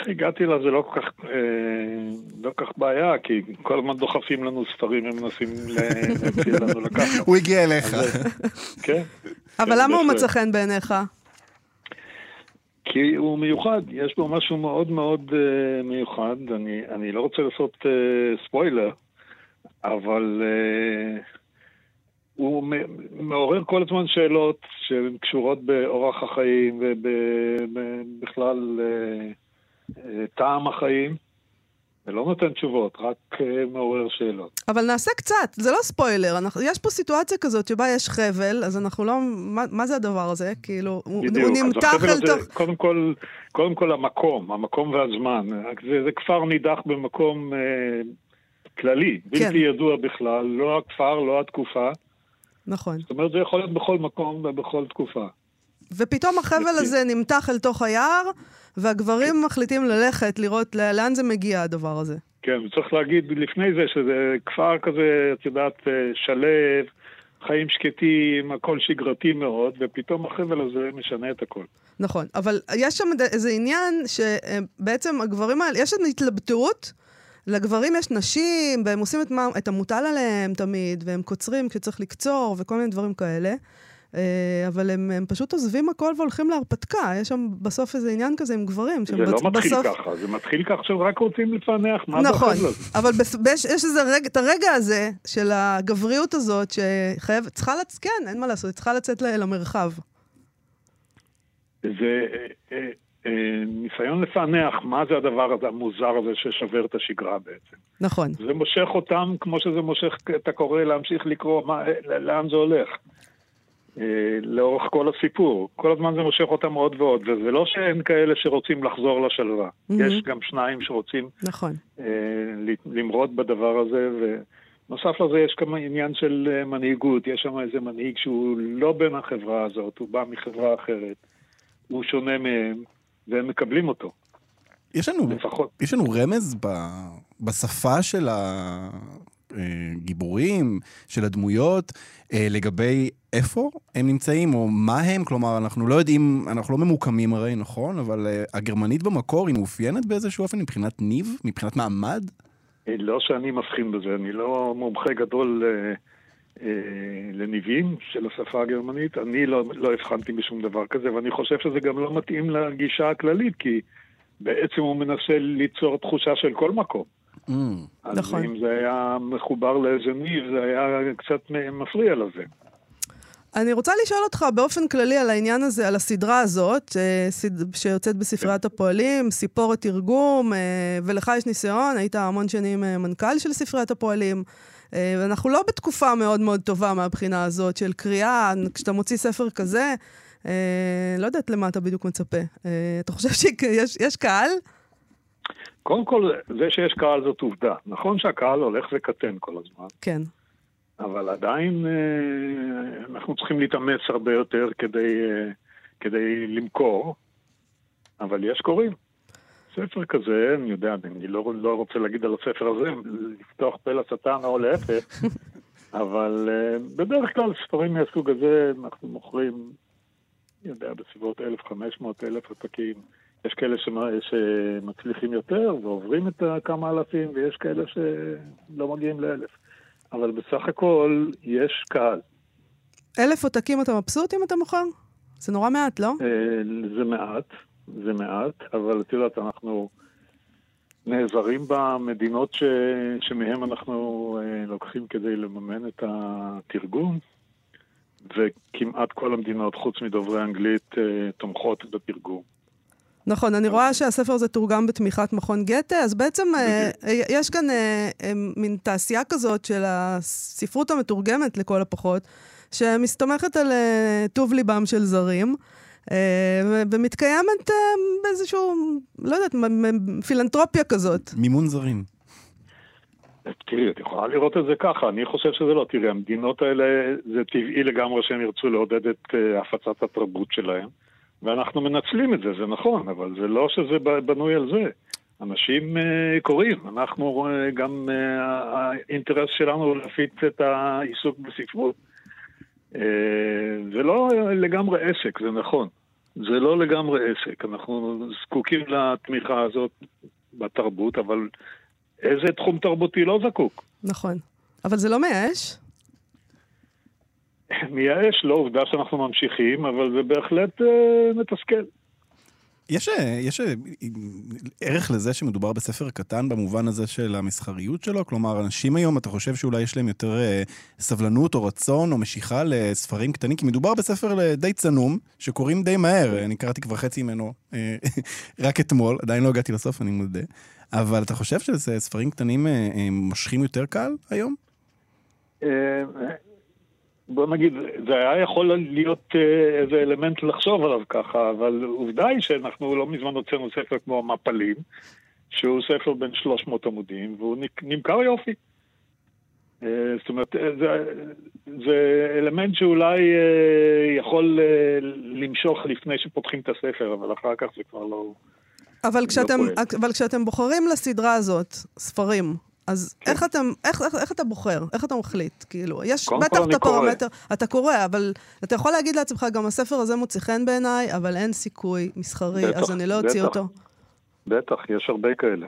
איך הגעתי אליו זה לא כל כך, אה, לא כך בעיה, כי כל הזמן דוחפים לנו ספרים ומנסים להציע לנו לקחת. הוא הגיע אליך. כן. אבל למה הוא מצא חן בעיניך? כי הוא מיוחד, יש בו משהו מאוד מאוד uh, מיוחד. אני, אני לא רוצה לעשות uh, ספוילר, אבל uh, הוא מעורר כל הזמן שאלות שהן קשורות באורח החיים ובכלל אה, טעם החיים. ולא נותן תשובות, רק אה, מעורר שאלות. אבל נעשה קצת, זה לא ספוילר. אנחנו, יש פה סיטואציה כזאת שבה יש חבל, אז אנחנו לא... מה, מה זה הדבר הזה? כאילו, בדיוק, הוא נמתח אל תוך... קודם כל, קודם כל המקום, המקום והזמן. זה, זה כפר נידח במקום אה, כללי, בלתי כן. ידוע בכלל, לא הכפר, לא התקופה. נכון. זאת אומרת, זה יכול להיות בכל מקום ובכל תקופה. ופתאום החבל הזה נמתח אל תוך היער, והגברים. מחליטים ללכת, לראות לאן זה מגיע הדבר הזה. כן, וצריך להגיד לפני זה שזה כפר כזה, את יודעת, אה, שלב, חיים שקטים, הכל שגרתי מאוד, ופתאום החבל הזה משנה את הכל. נכון, אבל יש שם איזה עניין שבעצם הגברים האלה, יש התלבטות. לגברים יש נשים, והם עושים את, מה, את המוטל עליהם תמיד, והם קוצרים כשצריך לקצור, וכל מיני דברים כאלה. אה, אבל הם, הם פשוט עוזבים הכל והולכים להרפתקה. יש שם בסוף איזה עניין כזה עם גברים. זה לא מתחיל בסוף... ככה, זה מתחיל ככה שהם רק רוצים לפענח, מה נכון, אבל בס... בש... יש איזה רגע, את הרגע הזה של הגבריות הזאת, שחייב, צריכה לצאת, כן, אין מה לעשות, היא צריכה לצאת למרחב. זה אה, אה, ניסיון לפענח מה זה הדבר הזה, המוזר הזה ששובר את השגרה בעצם. נכון. זה מושך אותם כמו שזה מושך את הקורא להמשיך לקרוא מה, לאן זה הולך. אה, לאורך כל הסיפור. כל הזמן זה מושך אותם עוד ועוד, וזה לא שאין כאלה שרוצים לחזור לשלווה. Mm-hmm. יש גם שניים שרוצים נכון. אה, למרוד בדבר הזה, ונוסף לזה יש כמה עניין של אה, מנהיגות, יש שם איזה מנהיג שהוא לא בין החברה הזאת, הוא בא מחברה אחרת, הוא שונה מהם, והם מקבלים אותו. יש לנו, לפחות. יש לנו רמז ב, בשפה של הגיבורים, של הדמויות, אה, לגבי איפה הם נמצאים, או מה הם, כלומר, אנחנו לא יודעים, אנחנו לא ממוקמים הרי, נכון? אבל אה, הגרמנית במקור היא מאופיינת באיזשהו אופן מבחינת ניב, מבחינת מעמד? אה, לא שאני מבחין בזה, אני לא מומחה גדול לניבים של השפה הגרמנית, אני לא, לא הבחנתי בשום דבר כזה, ואני חושב שזה גם לא מתאים לגישה הכללית, כי בעצם הוא מנסה ליצור תחושה של כל מקום. Mm, אז נכון. אם זה היה מחובר לאיזה ניב, זה היה קצת מפריע לזה. אני רוצה לשאול אותך באופן כללי על העניין הזה, על הסדרה הזאת, אה, שיוצאת בספריית הפועלים, סיפורת תרגום, אה, ולך יש ניסיון, היית המון שנים אה, מנכ"ל של ספריית הפועלים. ואנחנו לא בתקופה מאוד מאוד טובה מהבחינה הזאת של קריאה, כשאתה מוציא ספר כזה, לא יודעת למה אתה בדיוק מצפה. אתה חושב שיש קהל? קודם כל, זה שיש קהל זאת עובדה. נכון שהקהל הולך וקטן כל הזמן. כן. אבל עדיין אה, אנחנו צריכים להתאמץ הרבה יותר כדי, אה, כדי למכור, אבל יש קוראים. ספר כזה, אני יודע, אני לא, לא רוצה להגיד על הספר הזה, לפתוח פה לשטן או להפך, <laughs> אבל uh, בדרך כלל ספרים מהסוג הזה אנחנו מוכרים, אני יודע, בסביבות 1,500-1,000 עותקים. יש כאלה שמצליחים יותר ועוברים את כמה אלפים, ויש כאלה שלא מגיעים לאלף. אבל בסך הכל יש קהל. אלף עותקים אתה מבסוט אם אתה מוכר? זה נורא מעט, לא? אה, זה מעט, זה מעט, אבל את יודעת, אנחנו נעזרים במדינות ש... שמהם אנחנו אה, לוקחים כדי לממן את התרגום, וכמעט כל המדינות, חוץ מדוברי אנגלית, אה, תומכות בתרגום. נכון, אני רואה שהספר הזה תורגם בתמיכת מכון גתה, אז בעצם אה, אה, יש כאן אה, מין תעשייה כזאת של הספרות המתורגמת לכל הפחות, שמסתמכת על טוב ליבם של זרים. ומתקיימת באיזשהו, לא יודעת, פילנטרופיה כזאת. מימון זרים. תראי, את יכולה לראות את זה ככה, אני חושב שזה לא. תראי, המדינות האלה, זה טבעי לגמרי שהם ירצו לעודד את הפצת התרבות שלהם. ואנחנו מנצלים את זה, זה נכון, אבל זה לא שזה בנוי על זה. אנשים uh, קוראים, אנחנו, uh, גם uh, האינטרס שלנו הוא להפיץ את העיסוק בספרות. Uh, זה לא לגמרי עסק, זה נכון. זה לא לגמרי עסק. אנחנו זקוקים לתמיכה הזאת בתרבות, אבל איזה תחום תרבותי לא זקוק? נכון. אבל זה לא מייאש? <laughs> מייאש, לא עובדה שאנחנו ממשיכים, אבל זה בהחלט אה, מתסכל. יש, אה, יש אה, ערך לזה שמדובר בספר קטן במובן הזה של המסחריות שלו? כלומר, אנשים היום, אתה חושב שאולי יש להם יותר אה, סבלנות או רצון או משיכה לספרים קטנים? כי מדובר בספר די צנום, שקוראים די מהר. אני קראתי כבר חצי ממנו <laughs> רק אתמול, עדיין לא הגעתי לסוף, אני מודה. אבל אתה חושב שספרים קטנים מושכים יותר קל היום? בוא נגיד, זה היה יכול להיות אה, איזה אלמנט לחשוב עליו ככה, אבל עובדה היא שאנחנו לא מזמן הוצאנו ספר כמו המפלים, שהוא ספר בין 300 עמודים, והוא נמכר יופי. אה, זאת אומרת, אה, זה, זה אלמנט שאולי יכול למשוך לפני שפותחים את הספר, אבל אחר כך זה כבר לא... אבל, לא כשאתם, אבל כשאתם בוחרים לסדרה הזאת ספרים, אז כן. איך, אתם, איך, איך, איך אתה בוחר? איך אתה מחליט? כאילו, יש בטח את הפרמטר, אתה קורא, אבל אתה יכול להגיד לעצמך, גם הספר הזה מוצא חן בעיניי, אבל אין סיכוי מסחרי, בטח, אז אני לא אוציא אותו. בטח, יש הרבה כאלה.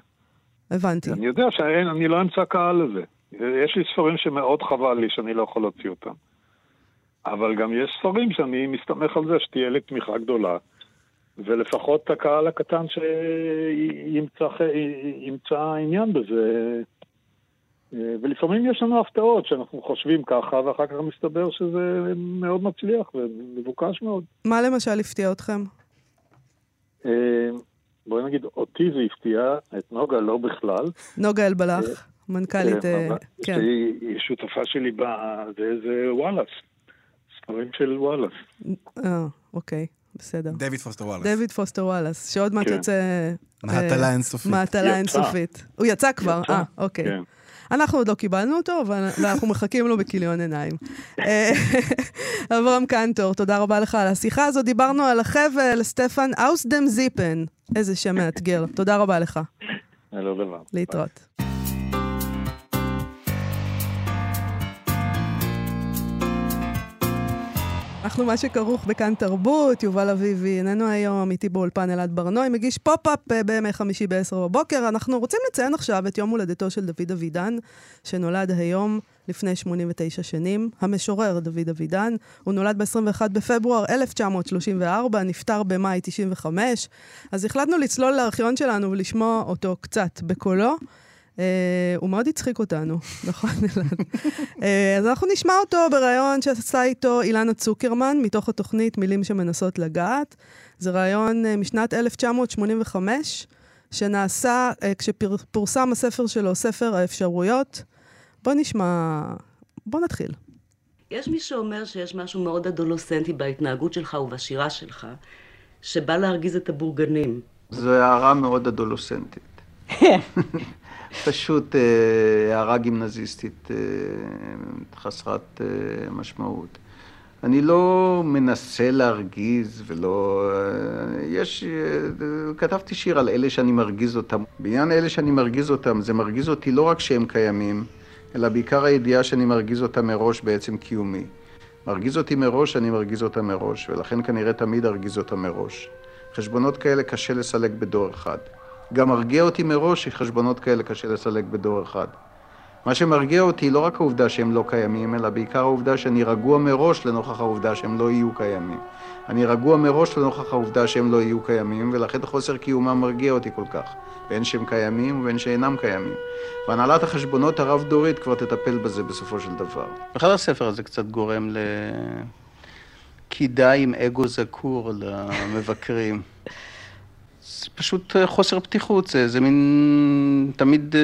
הבנתי. אני יודע שאני לא אמצא קהל לזה. יש לי ספרים שמאוד חבל לי שאני לא יכול להוציא אותם. אבל גם יש ספרים שאני מסתמך על זה שתהיה לי תמיכה גדולה, ולפחות הקהל הקטן שימצא עניין בזה. ולפעמים יש לנו הפתעות שאנחנו חושבים ככה, ואחר כך מסתבר שזה מאוד מצליח ומבוקש מאוד. מה למשל הפתיע אתכם? אה, בואי נגיד, אותי זה הפתיע, את נוגה לא בכלל. נוגה אלבלח, אה, מנכ"לית, כן. כן. שהיא שותפה שלי זה וואלאס, ספרים של וואלאס. אה, אוקיי. בסדר. דויד פוסטר וואלאס. דויד פוסטר וואלאס, שעוד מעט כן. יוצא... מהתלה אינסופית. מהתלה אינסופית. הוא יצא כבר, אה, אוקיי. אנחנו עוד לא קיבלנו אותו, אבל אנחנו מחכים לו בכיליון עיניים. אה, אברהם קנטור, תודה רבה לך על השיחה הזאת. דיברנו על החבל, סטפן אאוסדם זיפן. איזה שם מאתגר. תודה רבה לך. דבר. להתראות. אנחנו מה שכרוך בכאן תרבות, יובל אביבי איננו היום, איתי באולפן אלעד ברנועי, מגיש פופ-אפ אה, בימי חמישי ב-10 בבוקר. אנחנו רוצים לציין עכשיו את יום הולדתו של דוד אבידן, שנולד היום לפני 89 שנים. המשורר דוד אבידן, הוא נולד ב-21 בפברואר 1934, נפטר במאי 95. אז החלטנו לצלול לארכיון שלנו ולשמוע אותו קצת בקולו. אה, הוא מאוד הצחיק אותנו, <laughs> נכון, אלעד? uh, אז אנחנו נשמע אותו בריאיון שעשה איתו אילנה צוקרמן, מתוך התוכנית מילים שמנסות לגעת. זה ריאיון uh, משנת 1985, שנעשה uh, כשפורסם הספר שלו, ספר האפשרויות. בוא נשמע, בוא נתחיל. יש מי שאומר שיש משהו מאוד אדולוסנטי בהתנהגות שלך ובשירה שלך, שבא להרגיז את הבורגנים. זו הערה מאוד אדולוסנטית. <laughs> פשוט אה, הערה גימנזיסטית אה, חסרת אה, משמעות. אני לא מנסה להרגיז ולא... יש... כתבתי שיר על אלה שאני מרגיז אותם. בעניין אלה שאני מרגיז אותם, זה מרגיז אותי לא רק שהם קיימים, אלא בעיקר הידיעה שאני מרגיז אותם מראש בעצם קיומי. מרגיז אותי מראש, אני מרגיז אותם מראש, ולכן כנראה תמיד ארגיז אותם מראש. חשבונות כאלה קשה לסלק בדור אחד. גם מרגיע אותי מראש שחשבונות כאלה קשה לסלק בדור אחד. מה שמרגיע אותי לא רק העובדה שהם לא קיימים, אלא בעיקר העובדה שאני רגוע מראש לנוכח העובדה שהם לא יהיו קיימים. אני רגוע מראש לנוכח העובדה שהם לא יהיו קיימים, ולכן חוסר קיומם מרגיע אותי כל כך, בין שהם קיימים ובין שאינם קיימים. והנהלת החשבונות הרב-דורית כבר תטפל בזה בסופו של דבר. בכלל הספר הזה קצת גורם ל... קידה עם אגו זקור למבקרים. <laughs> זה פשוט אה, חוסר פתיחות, זה, זה מין תמיד אה,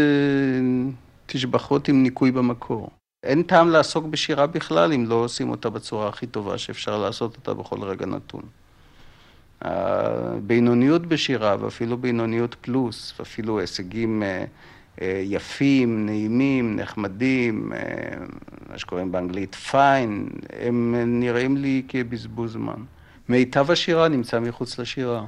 תשבחות עם ניקוי במקור. אין טעם לעסוק בשירה בכלל אם לא עושים אותה בצורה הכי טובה שאפשר לעשות אותה בכל רגע נתון. הבינוניות בשירה, ואפילו בינוניות פלוס, ואפילו הישגים אה, יפים, נעימים, נחמדים, מה שקוראים באנגלית פיין, הם נראים לי כבזבוז זמן. מיטב השירה נמצא מחוץ לשירה.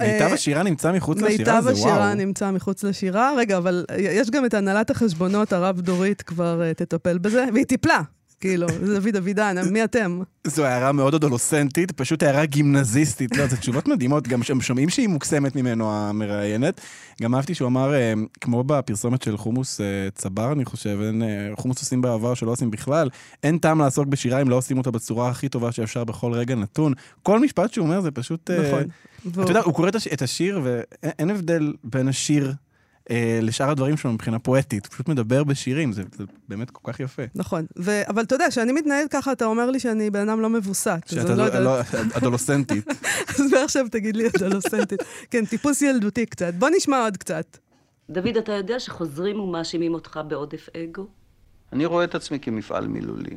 מיטב השירה נמצא מחוץ לשירה? מיטב השירה נמצא מחוץ לשירה. רגע, אבל יש גם את הנהלת החשבונות הרב-דורית כבר uh, תטפל בזה, והיא טיפלה. כאילו, דוד אבידן, מי אתם? זו הערה מאוד אדולוסנטית, פשוט הערה גימנזיסטית. לא, זה תשובות מדהימות, גם שהם שומעים שהיא מוקסמת ממנו, המראיינת. גם אהבתי שהוא אמר, אה, כמו בפרסומת של חומוס אה, צבר, אני חושב, אין, חומוס עושים בעבר שלא עושים בכלל, אין טעם לעסוק בשירה אם לא עושים אותה בצורה הכי טובה שאפשר בכל רגע נתון. כל משפט שהוא אומר זה פשוט... נכון. אתה יודע, הוא קורא את השיר, ואין הבדל בין השיר אה, לשאר הדברים שלו מבחינה פואטית. הוא פשוט מדבר בשירים, זה, זה באמת כל כך יפה. נכון, ו... אבל אתה יודע, כשאני מתנהלת ככה, אתה אומר לי שאני בן אדם לא מבוסת. שאתה לא, לא, לא אדולוסנטית. <laughs> אז מעכשיו תגיד לי אדולוסנטית. כן, טיפוס ילדותי קצת. בוא נשמע עוד קצת. דוד, אתה יודע שחוזרים ומאשימים אותך בעודף אגו? אני רואה את עצמי כמפעל מילולי.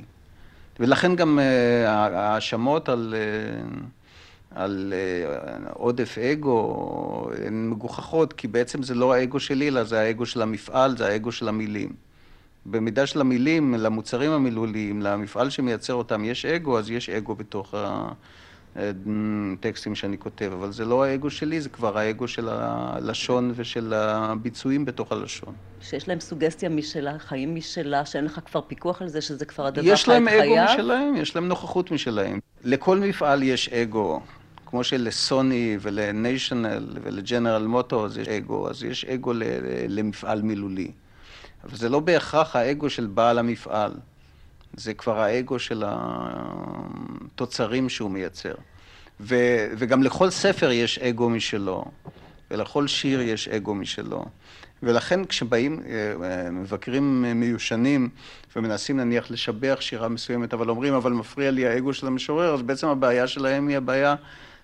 ולכן גם אה, ההאשמות על... Uh, על אה, עודף אגו, הן מגוחכות, כי בעצם זה לא האגו שלי, אלא זה האגו של המפעל, זה האגו של המילים. במידה של המילים, למוצרים המילוליים, למפעל שמייצר אותם, יש אגו, אז יש אגו בתוך הטקסטים שאני כותב, אבל זה לא האגו שלי, זה כבר האגו של הלשון ושל הביצועים בתוך הלשון. שיש להם סוגסטיה משלה, חיים משלה, שאין לך כבר פיקוח על זה, שזה כבר הדבר חי חייו? יש להם אגו משלהם, יש להם נוכחות משלהם. לכל מפעל יש אגו. כמו שלסוני ולניישנל ולג'נרל מוטורס יש אגו, אז יש אגו למפעל מילולי. אבל זה לא בהכרח האגו של בעל המפעל. זה כבר האגו של התוצרים שהוא מייצר. ו- וגם לכל ספר יש אגו משלו, ולכל שיר יש אגו משלו. ולכן כשבאים אה, אה, מבקרים מיושנים ומנסים נניח לשבח שירה מסוימת, אבל אומרים, אבל מפריע לי האגו של המשורר, אז בעצם הבעיה שלהם היא הבעיה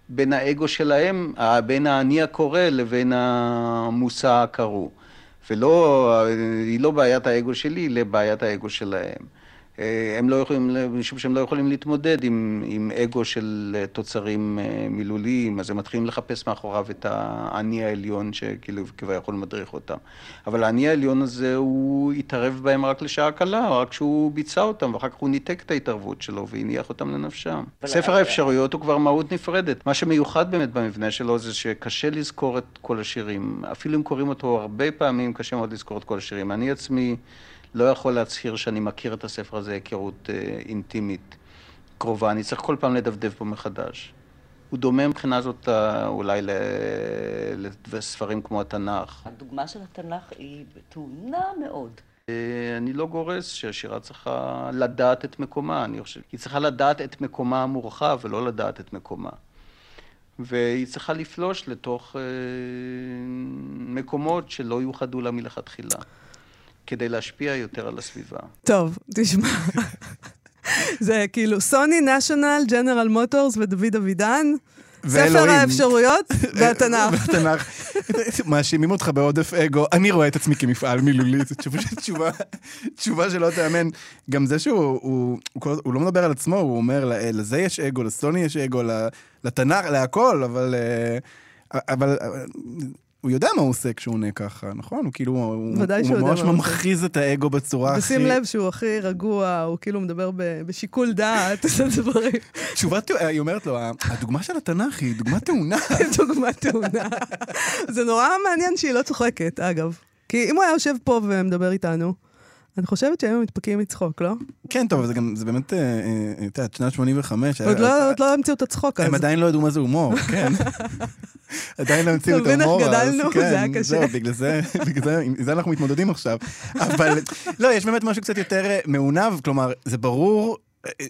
בין האגו שלהם, בין האני הקורא לבין המושא הקרוא. ולא, היא לא בעיית האגו שלי, היא לבעיית האגו שלהם. אה, הם לא יכולים, משום שהם לא יכולים להתמודד עם, עם אגו של אה, תוצרים אה, מילוליים, אז הם מתחילים לחפש מאחוריו את האני העליון שכאילו כביכול מדריך אותם. אבל האני העליון הזה, הוא התערב בהם רק לשעה קלה, רק כשהוא ביצע אותם, ואחר כך הוא ניתק את ההתערבות שלו והניח אותם לנפשם. ספר האפשרויות הוא כבר מהות נפרדת. מה שמיוחד באמת במבנה שלו זה שקשה לזכור את כל השירים. אפילו אם קוראים אותו הרבה פעמים, קשה מאוד לזכור את כל השירים. אני עצמי... לא יכול להצהיר שאני מכיר את הספר הזה היכרות אה, אינטימית קרובה, אני צריך כל פעם לדפדף בו מחדש. הוא דומה מבחינה זאת אה, אולי לספרים כמו התנ"ך. הדוגמה של התנ"ך היא טעונה מאוד. אה, אני לא גורס שהשירה צריכה לדעת את מקומה, אני חושב. היא צריכה לדעת את מקומה המורחב ולא לדעת את מקומה. והיא צריכה לפלוש לתוך אה, מקומות שלא יוחדו לה מלכתחילה. כדי להשפיע יותר על הסביבה. טוב, תשמע. זה כאילו סוני, נשיונל, ג'נרל מוטורס ודוד אבידן. ספר האפשרויות והתנ"ך. והתנ"ך. מאשימים אותך בעודף אגו, אני רואה את עצמי כמפעל מילולי, זו תשובה, תשובה שלא תאמן. גם זה שהוא הוא, הוא, הוא לא מדבר על עצמו, הוא אומר, לזה יש אגו, לסוני יש אגו, לתנ"ך, להכל, אבל... אבל הוא יודע מה הוא עושה כשהוא עונה ככה, נכון? הוא כאילו, הוא, הוא ממש ממחיז את האגו בצורה הכי... ושים לב שהוא הכי רגוע, הוא כאילו מדבר בשיקול דעת, <laughs> את הדברים. תשובה, היא אומרת לו, הדוגמה של התנ"ך היא דוגמה טעונה. <laughs> דוגמה טעונה. זה נורא מעניין שהיא לא צוחקת, אגב. כי אם הוא היה יושב פה ומדבר איתנו, אני חושבת שהיינו מתפקעים מצחוק, לא? כן, טוב, זה גם, זה באמת, אה, אה, את יודעת, שנת 85. עוד לא, לא המציאו את הצחוק אז. הם עדיין לא ידעו מה זה הומור, <laughs> כן. עדיין לא המציאו את ההומור, אז גדלנו, זה היה קשה. זהו, בגלל זה, בגלל זה, עם זה אנחנו מתמודדים עכשיו. אבל, לא, יש באמת משהו קצת יותר אה, מעונב, כלומר, זה ברור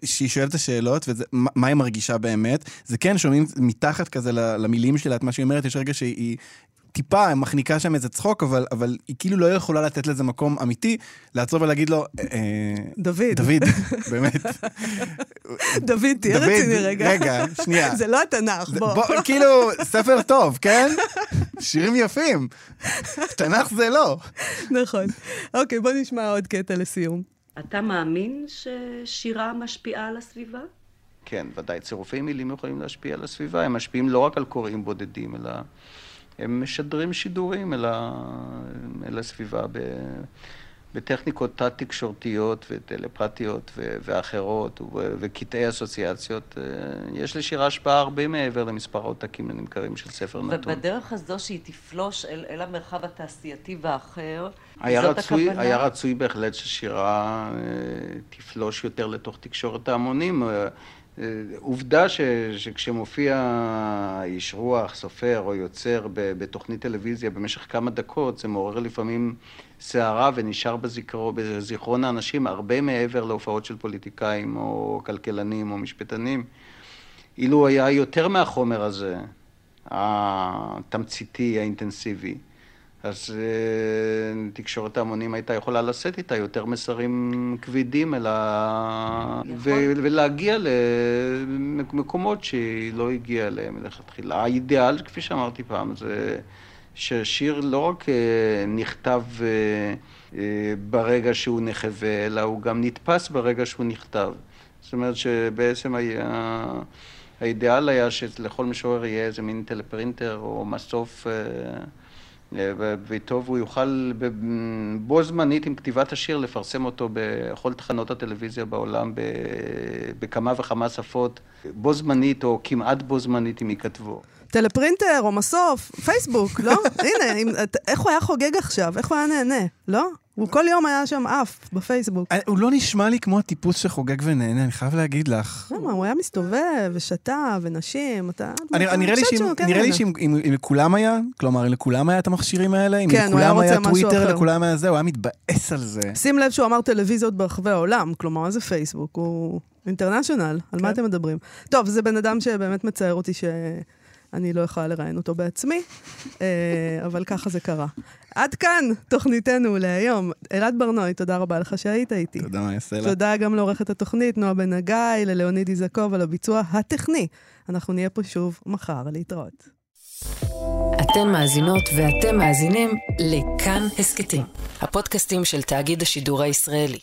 שהיא שואלת את השאלות, ומה היא מרגישה באמת. זה כן, שומעים מתחת כזה למילים שלה את מה שהיא אומרת, יש רגע שהיא טיפה מחניקה שם איזה צחוק, אבל, אבל היא כאילו לא יכולה לתת לזה מקום אמיתי, לעצור ולהגיד לו, אה, אה דוד. דוד, <laughs> באמת. דוד, תהיה רציני רגע. רגע, שנייה. <laughs> זה לא התנ"ך, בוא. בוא, <laughs> כאילו, ספר טוב, כן? שירים יפים. תנ"ך זה לא. נכון. אוקיי, בוא נשמע עוד קטע לסיום. אתה מאמין ששירה משפיעה על הסביבה? כן, ודאי. צירופי מילים יכולים להשפיע על הסביבה. הם משפיעים לא רק על קוראים בודדים, אלא... הם משדרים שידורים אל, ה... אל הסביבה ב... בטכניקות תת-תקשורתיות וטלפתיות ו... ואחרות ו... וקטעי אסוציאציות. אה, יש לשירה השפעה הרבה מעבר למספר העותקים הנמכרים של ספר נתון. ובדרך הזו שהיא תפלוש אל, אל המרחב התעשייתי והאחר, היה זאת רצוי, הכוונה? היה רצוי בהחלט ששירה אה, תפלוש יותר לתוך תקשורת ההמונים. עובדה ש, שכשמופיע איש רוח, סופר או יוצר בתוכנית טלוויזיה במשך כמה דקות, זה מעורר לפעמים סערה ונשאר בזיכרו, בזיכרון האנשים הרבה מעבר להופעות של פוליטיקאים או כלכלנים או משפטנים. אילו היה יותר מהחומר הזה, התמציתי, האינטנסיבי, אז uh, תקשורת ההמונים הייתה יכולה לשאת איתה יותר מסרים כבדים, אלא... ו... ולהגיע למקומות שהיא לא הגיעה אליהם מלכתחילה. האידיאל, כפי שאמרתי פעם, זה ששיר לא רק uh, נכתב uh, ברגע שהוא נחווה, אלא הוא גם נתפס ברגע שהוא נכתב. זאת אומרת שבעצם היה... האידיאל היה שלכל משורר יהיה איזה מין טלפרינטר או מסוף... וטוב הוא יוכל בו זמנית עם כתיבת השיר לפרסם אותו בכל תחנות הטלוויזיה בעולם בכמה וכמה שפות, בו זמנית או כמעט בו זמנית אם ייכתבו. טלפרינטר או מסוף, פייסבוק, לא? הנה, אם, איך הוא היה חוגג עכשיו? איך הוא היה נהנה, לא? הוא כל יום היה שם עף בפייסבוק. אה, הוא לא נשמע לי כמו הטיפוס שחוגג ונהנה, אני חייב להגיד לך. למה, הוא היה מסתובב ושתה ונשים, אתה... נראה לי שאם לכולם היה, כלומר, אם לכולם היה את המכשירים האלה, אם כן, לכולם היה טוויטר, לכולם היה זה, הוא היה מתבאס על זה. שים לב שהוא אמר טלוויזיות ברחבי העולם, כלומר, מה זה פייסבוק? הוא אינטרנשיונל, על מה כן. אתם מדברים? טוב, זה בן אדם שבאמת מצער אותי ש... אני לא יכולה לראיין אותו בעצמי, אה, אבל ככה זה קרה. עד כאן תוכניתנו להיום. אלעד ברנועי, תודה רבה לך שהיית איתי. תודה, מה יעשה לה. תודה גם לעורכת התוכנית, נועה בן הגיא, ללאוניד איזקוב על הביצוע הטכני. אנחנו נהיה פה שוב מחר, להתראות. אתן מאזינות ואתם מאזינים לכאן הסכתים, הפודקאסטים של תאגיד השידור הישראלי.